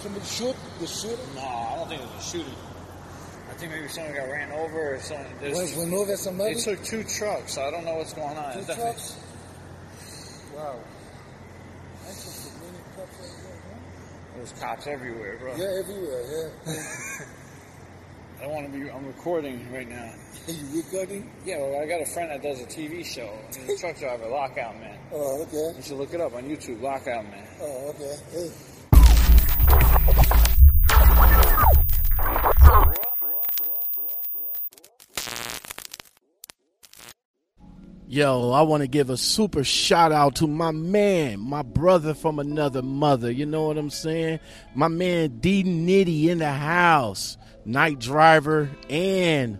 Somebody shoot? The shooter? No, I don't think it was a shooting. I think maybe someone got ran over or something. There's- went over somebody? They took two trucks. So I don't know what's going on. Two It's definitely- trucks? Wow. Interesting. Many cops out there, There's cops everywhere, bro. Yeah, everywhere, yeah. I don't want to be. I'm recording right now. you recording? Yeah, well, I got a friend that does a TV show. He's a truck driver, Lockout Man. Oh, okay. You should look it up on YouTube, Lockout Man. Oh, okay. Hey. Yo, I want to give a super shout out to my man, my brother from another mother. You know what I'm saying? My man D Nitty in the house, Knight driver and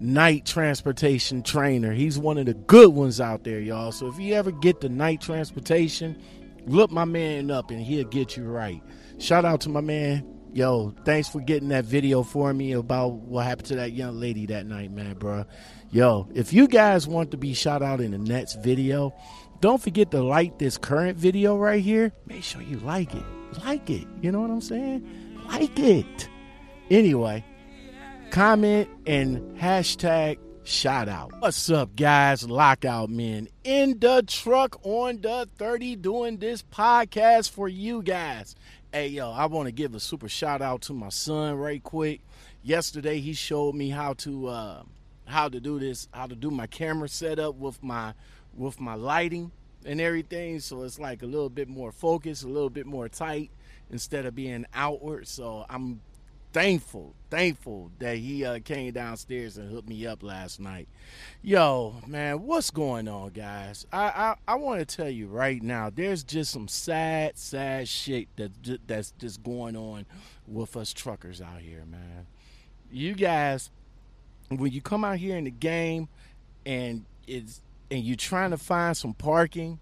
Knight Transportation trainer. He's one of the good ones out there, y'all. So if you ever get the Knight Transportation, look my man up and he'll get you right. Shout out to my man. Yo, thanks for getting that video for me about what happened to that young lady that night, man, bro. Yo, if you guys want to be shout out in the next video, don't forget to like this current video right here. Make sure you like it. Like it. You know what I'm saying? Like it. Anyway, comment and hashtag shout out. What's up, guys? Lockout men in the truck on the 30 doing this podcast for you guys. Hey, yo, I want to give a super shout out to my son right quick. Yesterday, he showed me how to uh, how to do this, how to do my camera setup with my with my lighting and everything. So it's like a little bit more focused, a little bit more tight instead of being outward. So I'm thankful, thankful that he uh, came downstairs and hooked me up last night. Yo, man, what's going on, guys? I I, I want to tell you right now, there's just some sad, sad shit that that's just going on with us truckers out here, man. You guys, when you come out here in the game, and it's and you're trying to find some parking,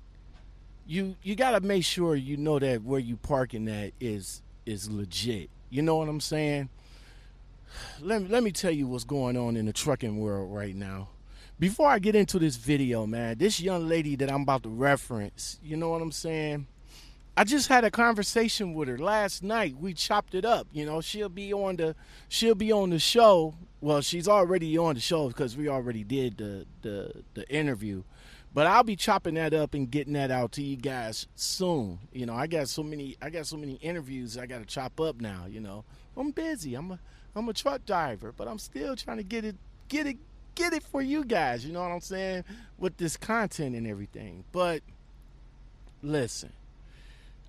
you you got to make sure you know that where you parking at is is legit. You know what I'm saying? Let me, let me tell you what's going on in the trucking world right now. Before I get into this video, man, this young lady that I'm about to reference, you know what I'm saying? I just had a conversation with her last night. We chopped it up. You know, she'll be on the she'll be on the show. Well, she's already on the show because we already did the the the interview. But I'll be chopping that up and getting that out to you guys soon. You know, I got so many I got so many interviews I got to chop up now, you know. I'm busy. I'm a I'm a truck driver, but I'm still trying to get it get it get it for you guys, you know what I'm saying? With this content and everything. But listen,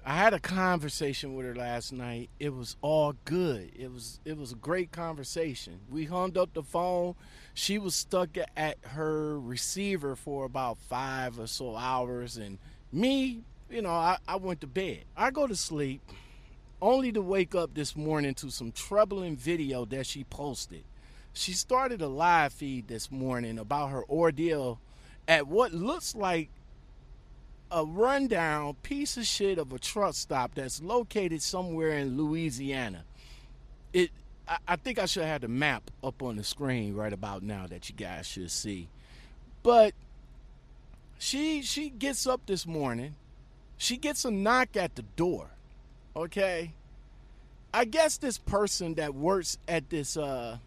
I had a conversation with her last night. It was all good. It was it was a great conversation. We hung up the phone. She was stuck at her receiver for about five or so hours, and me, you know, I, I went to bed. I go to sleep, only to wake up this morning to some troubling video that she posted. She started a live feed this morning about her ordeal at what looks like a rundown piece of shit of a truck stop that's located somewhere in Louisiana. It I, I think I should have the map up on the screen right about now that you guys should see. But she she gets up this morning. She gets a knock at the door. Okay? I guess this person that works at this uh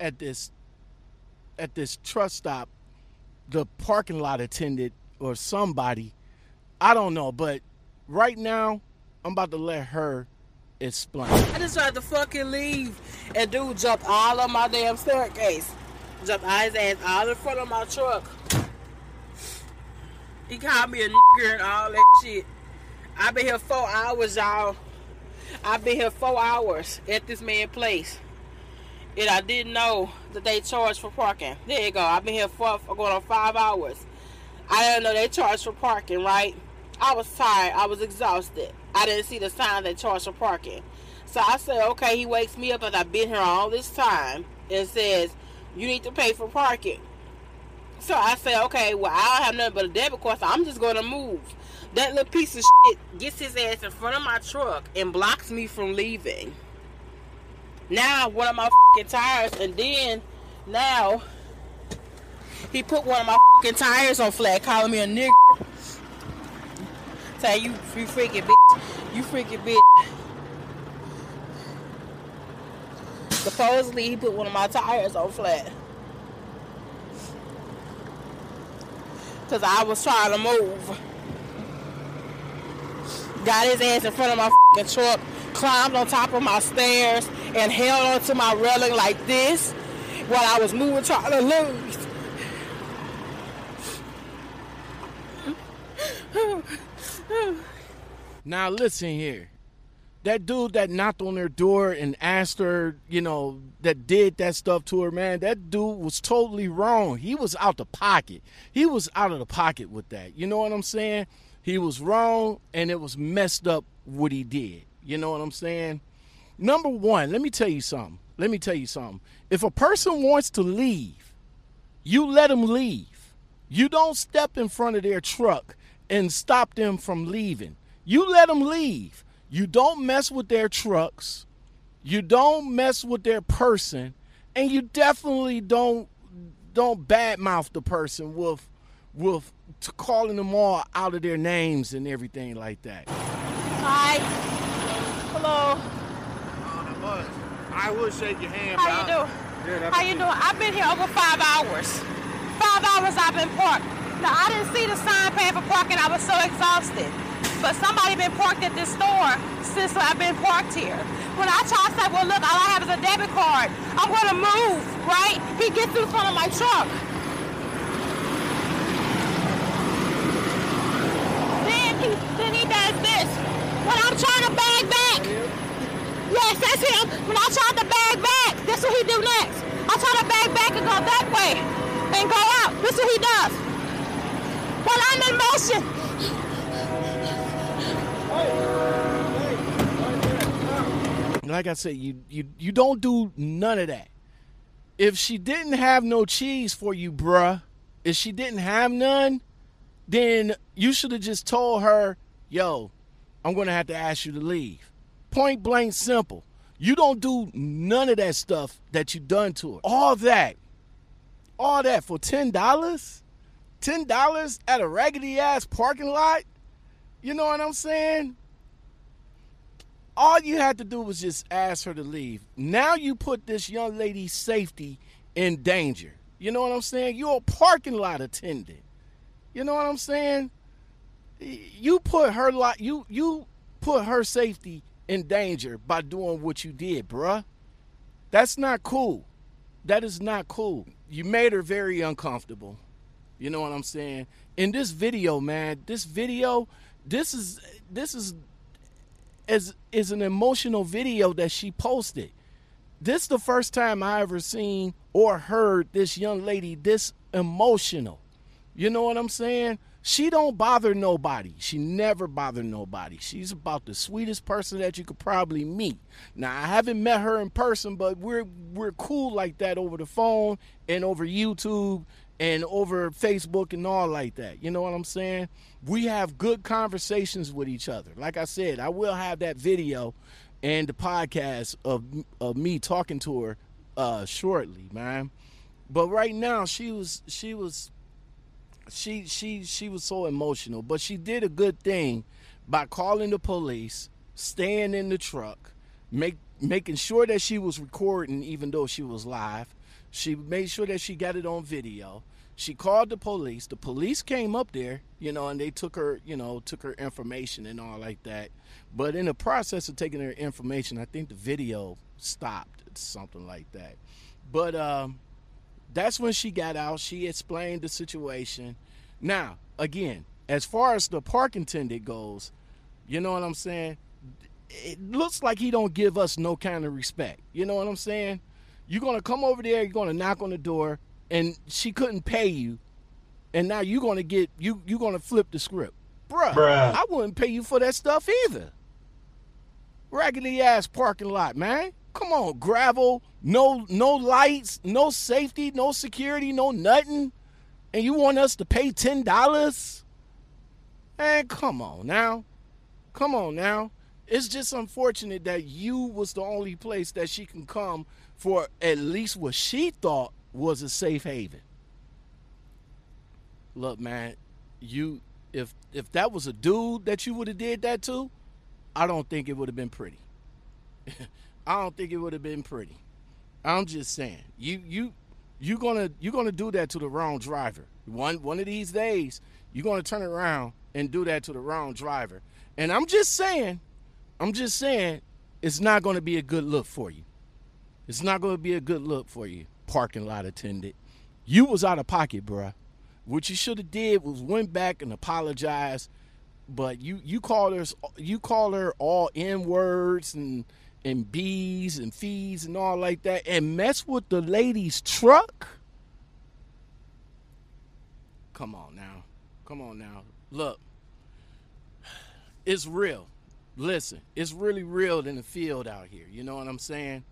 at this at this truck stop, the parking lot attendant or somebody, I don't know, but right now I'm about to let her explain. I just tried to fucking leave, and dude jumped all on my damn staircase. Jumped his ass all in front of my truck. He called me a nigger and all that shit. I've been here four hours, y'all. I've been here four hours at this man place. And I didn't know that they charge for parking. There you go. I've been here for going on five hours. I didn't know they charge for parking, right? I was tired. I was exhausted. I didn't see the sign that charged for parking. So I said, okay, he wakes me up as I've been here all this time and says, you need to pay for parking. So I said, okay, well, I don't have nothing but a debit card, so I'm just going to move. That little piece of shit gets his ass in front of my truck and blocks me from leaving. Now, one of my fucking tires, and then now he put one of my tires on flat, calling me a nigga. Say you, you freaking bitch, you freaking bitch. Supposedly he put one of my tires on flat. Cause I was trying to move. Got his ass in front of my fucking truck, climbed on top of my stairs, and held onto my railing like this while I was moving trying to lose. Now listen here. That dude that knocked on her door and asked her, you know, that did that stuff to her, man, that dude was totally wrong. He was out the pocket. He was out of the pocket with that. You know what I'm saying? He was wrong and it was messed up what he did. You know what I'm saying? Number one, let me tell you something. Let me tell you something. If a person wants to leave, you let them leave. You don't step in front of their truck and stop them from leaving. You let them leave. You don't mess with their trucks. You don't mess with their person, and you definitely don't don't badmouth the person with with calling them all out of their names and everything like that. Hi. Hello. I would shake your hand. How you doing? How you doing? I've been here over five hours. Five hours I've been parked. Now I didn't see the sign paying for parking. I was so exhausted. But somebody been parked at this store since I've been parked here. When I try to say, well, look, all I have is a debit card. I'm gonna move, right? He gets in front of my truck. Then he, then he does this. When I'm trying to bag back. Yes, that's him. When I try to bag back, that's what he do next. I try to bag back and go that way and go out. This is what he does. I'm in motion. like I said, you you you don't do none of that. If she didn't have no cheese for you, bruh, if she didn't have none, then you should have just told her, "Yo, I'm gonna have to ask you to leave." Point blank, simple. You don't do none of that stuff that you done to her. All that, all that for ten dollars, ten dollars at a raggedy ass parking lot. You know what I'm saying? all you had to do was just ask her to leave. Now you put this young lady's safety in danger. You know what I'm saying? You're a parking lot attendant. You know what I'm saying? You put her lot you you put her safety in danger by doing what you did, bruh. That's not cool. That is not cool. You made her very uncomfortable. You know what I'm saying? In this video, man, this video, this is this is is is an emotional video that she posted. This the first time I ever seen or heard this young lady this emotional. You know what I'm saying? She don't bother nobody. She never bothered nobody. She's about the sweetest person that you could probably meet. Now I haven't met her in person, but we're we're cool like that over the phone and over YouTube and over Facebook and all like that. You know what I'm saying? We have good conversations with each other. Like I said, I will have that video and the podcast of of me talking to her uh shortly, man. But right now she was she was she she she was so emotional, but she did a good thing by calling the police, staying in the truck, make making sure that she was recording even though she was live. She made sure that she got it on video. She called the police. The police came up there, you know, and they took her, you know, took her information and all like that. But in the process of taking her information, I think the video stopped, something like that. But um, that's when she got out. She explained the situation. Now, again, as far as the park attendant goes, you know what I'm saying? It looks like he don't give us no kind of respect. You know what I'm saying? You're gonna come over there. You're gonna knock on the door, and she couldn't pay you, and now you're gonna get you you're gonna flip the script, Bruh, Bruh. I wouldn't pay you for that stuff either. Raggedy ass parking lot, man. Come on, gravel, no no lights, no safety, no security, no nothing, and you want us to pay ten dollars? Man, come on now, come on now. It's just unfortunate that you was the only place that she can come for at least what she thought was a safe haven. Look, man, you if if that was a dude that you would have did that to, I don't think it would have been pretty. I don't think it would have been pretty. I'm just saying. You you you gonna you gonna do that to the wrong driver. One one of these days, you're gonna turn around and do that to the wrong driver. And I'm just saying, I'm just saying, it's not gonna be a good look for you. It's not gonna be a good look for you, parking lot attendant. You was out of pocket, bruh. What you should have did was went back and apologized. But you you call her you call her all n words and and B's and fees and all like that and mess with the lady's truck? Come on now. Come on now. Look, it's real. Listen, it's really real in the field out here. You know what I'm saying?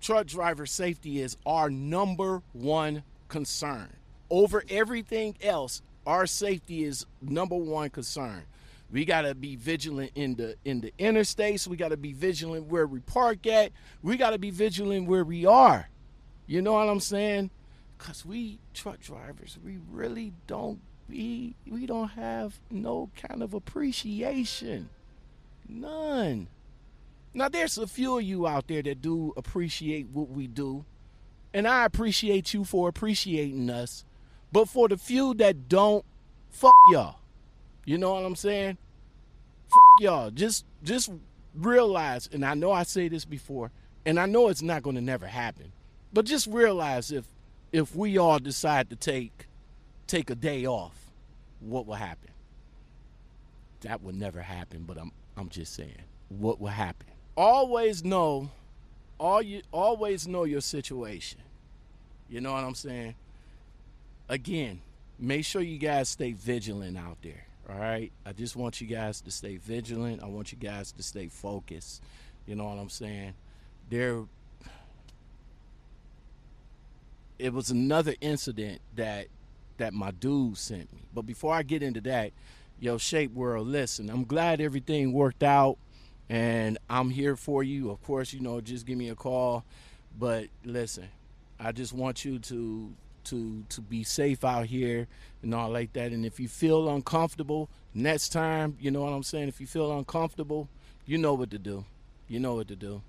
Truck driver safety is our number one concern. Over everything else, our safety is number one concern. We gotta be vigilant in the in the interstates. We gotta be vigilant where we park at. We gotta be vigilant where we are. You know what I'm saying? Cause we truck drivers, we really don't be we don't have no kind of appreciation. None. Now there's a few of you out there that do appreciate what we do. And I appreciate you for appreciating us. But for the few that don't, fuck y'all. You know what I'm saying? Fuck y'all. Just just realize, and I know I say this before, and I know it's not going to never happen, but just realize if if we all decide to take take a day off, what will happen? That would never happen, but I'm I'm just saying, what will happen? Always know, all you always know your situation. You know what I'm saying? Again, make sure you guys stay vigilant out there. All right. I just want you guys to stay vigilant. I want you guys to stay focused. You know what I'm saying? There it was another incident that that my dude sent me. But before I get into that, yo, Shape World, listen, I'm glad everything worked out and I'm here for you. Of course, you know, just give me a call. But listen, I just want you to to to be safe out here and all like that. And if you feel uncomfortable next time, you know what I'm saying. If you feel uncomfortable, you know what to do. You know what to do.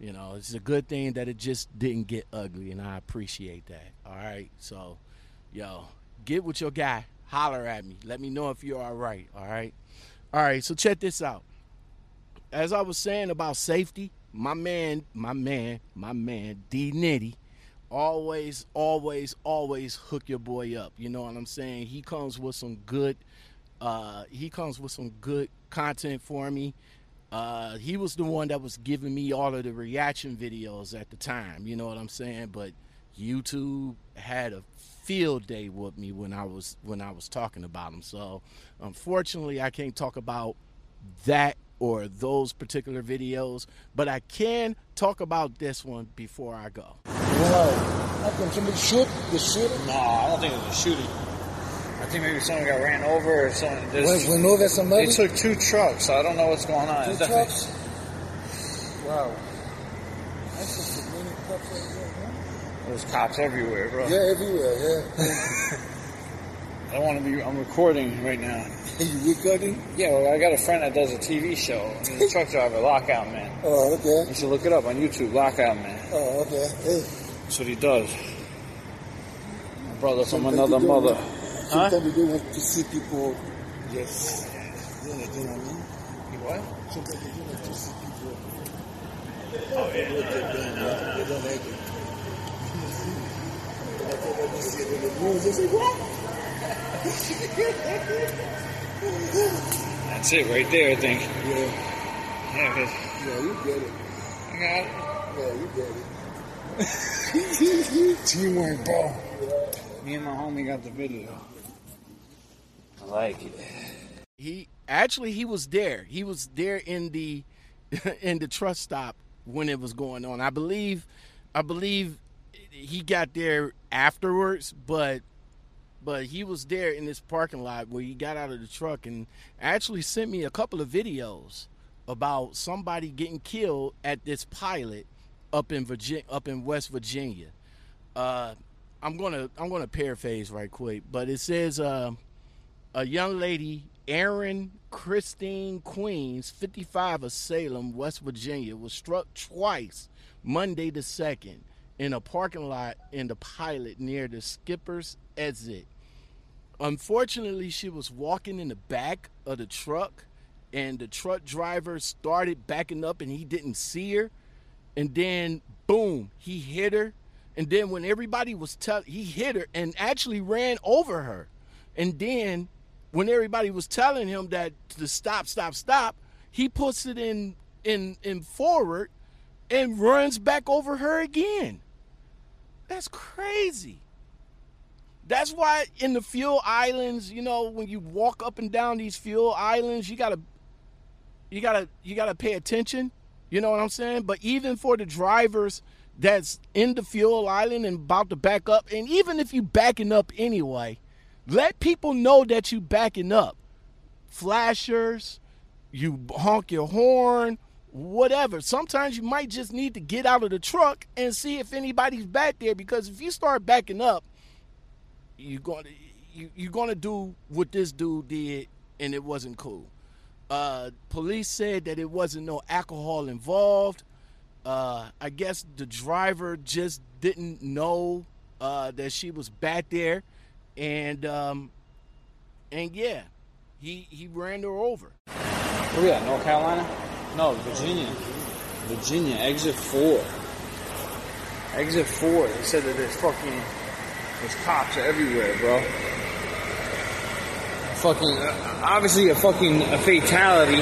You know, it's a good thing that it just didn't get ugly, and I appreciate that. All right, so yo, get with your guy. Holler at me. Let me know if you're all right. All right. All right. So check this out. As I was saying about safety, my man, my man, my man, D Nitty always, always, always hook your boy up. You know what I'm saying? He comes with some good, uh, he comes with some good content for me. Uh, he was the one that was giving me all of the reaction videos at the time. You know what I'm saying? But YouTube had a field day with me when I was when I was talking about them. So unfortunately, I can't talk about that or those particular videos, but I can talk about this one before I go. Wow. How come somebody shoot? The shooting? No, I don't think it was a shooting. I think maybe someone got ran over or something. Went, There's, went over somebody? they took two trucks, so I don't know what's going on. Two It's definitely- trucks? Wow. That's just a many cops out there, huh? There's cops everywhere, bro. Yeah, everywhere, yeah. I don't want to be. I'm recording right now. Are you recording? Yeah, well, I got a friend that does a TV show. He's a truck driver, Lockout Man. Oh, okay. You should look it up on YouTube, Lockout Man. Oh, okay. Hey. That's what he does. My brother from sometimes another mother. want- Huh? Sometimes you don't want to see people just, you know, you what I mean? What? Sometimes you don't want to see people. Oh, yeah. What they're doing, yeah. They don't like it. Like when they see in the news, they say, what? That's it right there, I think. Yeah, Yeah, 'cause yeah, you get it. I got it. Yeah, you get it. Teamwork, bro. Me and my homie got the video. I like it. he actually he was there. He was there in the in the trust stop when it was going on. I believe I believe he got there afterwards, but but he was there in this parking lot where he got out of the truck and actually sent me a couple of videos about somebody getting killed at this pilot up in Virginia, up in West Virginia. Uh, I'm gonna I'm gonna paraphrase right quick, but it says uh, a young lady Erin Christine Queens, 55 of Salem, West Virginia, was struck twice Monday the 2nd in a parking lot in the pilot near the Skippers exit. Unfortunately, she was walking in the back of the truck, and the truck driver started backing up and he didn't see her. And then, boom, he hit her. And then, when everybody was telling, he hit her and actually ran over her. And then, when everybody was telling him that to stop, stop, stop, he puts it in in in forward and runs back over her again. That's crazy. That's why in the fuel islands, you know, when you walk up and down these fuel islands, you gotta you gotta you gotta pay attention. You know what I'm saying? But even for the drivers that's in the fuel island and about to back up, and even if you backing up anyway, let people know that you backing up. Flashers, you honk your horn, whatever. Sometimes you might just need to get out of the truck and see if anybody's back there because if you start backing up, you're going to you, you're going to do what this dude did and it wasn't cool. Uh, police said that it wasn't no alcohol involved. Uh, I guess the driver just didn't know uh, that she was back there, and um, and yeah, he he ran her over. Where we at? North Carolina? No, Virginia. Virginia, exit four. Exit four. They said that there's fucking there's cops everywhere, bro. Fucking uh, obviously a fucking a fatality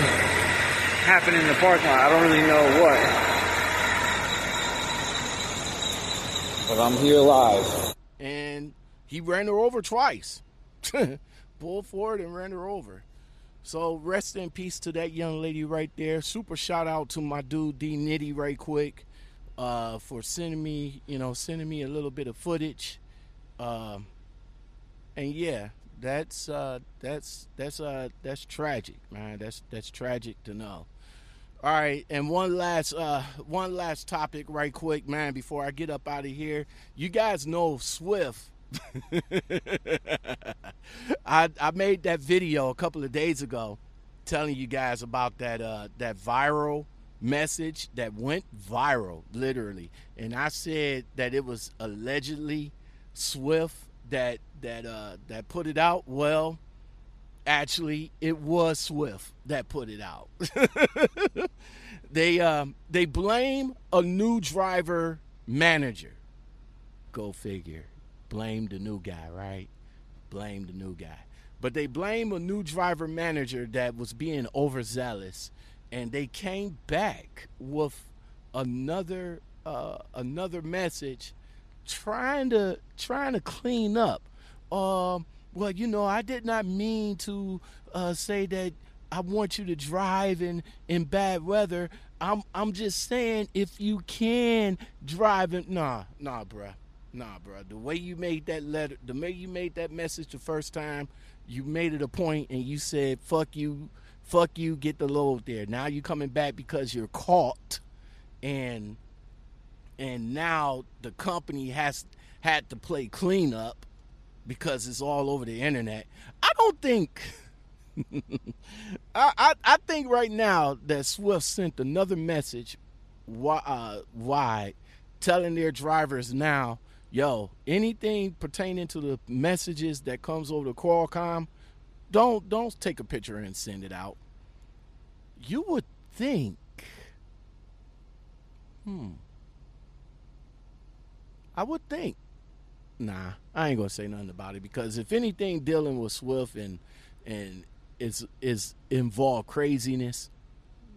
happened in the parking lot. I don't really know what. But I'm here live. and he ran her over twice. Pulled forward and ran her over. So rest in peace to that young lady right there. Super shout out to my dude D Nitty right quick uh, for sending me, you know, sending me a little bit of footage. Um, and yeah, that's uh, that's that's uh, that's tragic, man. That's that's tragic to know. All right, and one last uh one last topic right quick, man, before I get up out of here. You guys know Swift. I I made that video a couple of days ago telling you guys about that uh that viral message that went viral literally. And I said that it was allegedly Swift that that uh that put it out. Well, actually it was Swift that put it out. they um they blame a new driver manager. Go figure. Blame the new guy, right? Blame the new guy. But they blame a new driver manager that was being overzealous and they came back with another uh another message trying to trying to clean up. Um well, you know, I did not mean to uh, say that I want you to drive in, in bad weather. I'm I'm just saying if you can drive in nah, nah, bruh. Nah, bro. The way you made that letter, the way you made that message the first time, you made it a point and you said, fuck you, fuck you, get the load there. Now you're coming back because you're caught and and now the company has had to play cleanup because it's all over the internet. I don't think. I, I I think right now that Swift sent another message, why, uh, telling their drivers now, yo, anything pertaining to the messages that comes over to Qualcomm, don't don't take a picture and send it out. You would think, hmm. I would think nah, I ain't gonna say nothing about it because if anything dealing with Swift and and is is involved craziness,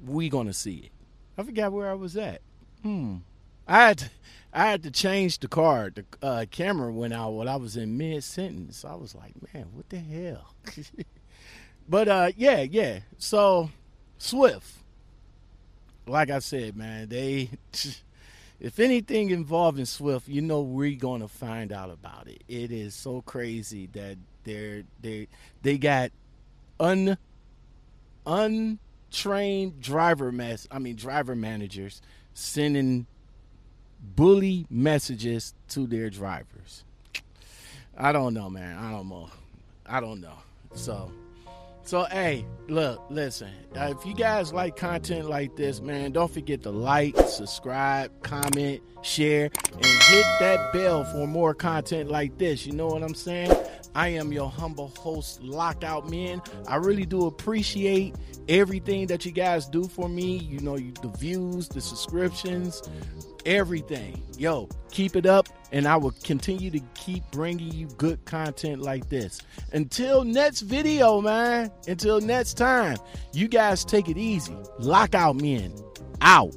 we gonna see it. I forgot where I was at. Hmm. I had to, I had to change the card. The uh, camera went out while I was in mid sentence. I was like, man, what the hell? but uh, yeah, yeah. So Swift, like I said, man, they if anything involving Swift, you know we're gonna find out about it. It is so crazy that they're they they got un untrained driver mess I mean driver managers sending bully messages to their drivers. I don't know, man. I don't know. I don't know. So So, hey, look, listen. Uh, if you guys like content like this, man, don't forget to like, subscribe, comment, share, and hit that bell for more content like this. You know what I'm saying? I am your humble host, Lockout Men. I really do appreciate everything that you guys do for me. You know, you, the views, the subscriptions, everything. Yo, keep it up, and I will continue to keep bringing you good content like this. Until next video, man. Until next time, you guys take it easy. Lockout Men out.